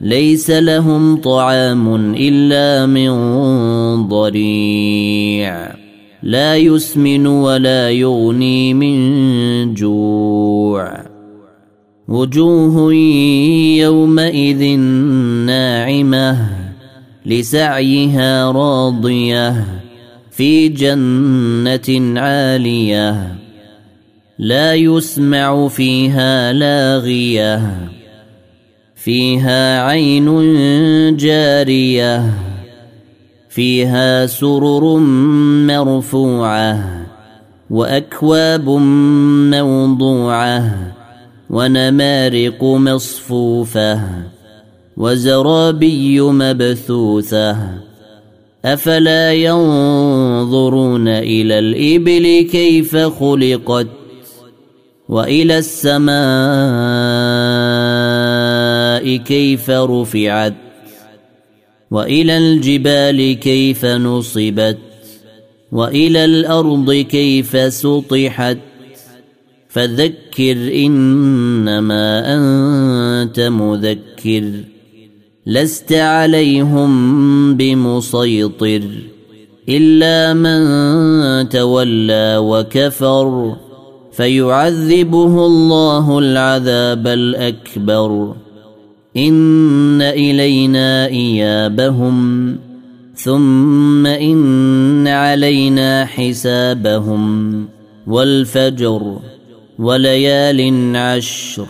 ليس لهم طعام إلا من ضريع. لا يسمن ولا يغني من جوع. وجوه يومئذ ناعمة لسعيها راضية في جنة عالية. لا يسمع فيها لاغية. فيها عين جارية فيها سرر مرفوعة وأكواب موضوعة ونمارق مصفوفة وزرابي مبثوثة. أفلا ينظرون إلى الإبل كيف خلقت وإلى السماء كيف رفعت وإلى الجبال كيف نصبت وإلى الأرض كيف سطحت فذكر إنما أنت مذكر لست عليهم بمسيطر إلا من تولى وكفر فيعذبه الله العذاب الأكبر ان الينا ايابهم ثم ان علينا حسابهم والفجر وليال عشر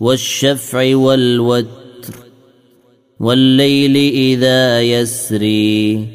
والشفع والوتر والليل اذا يسري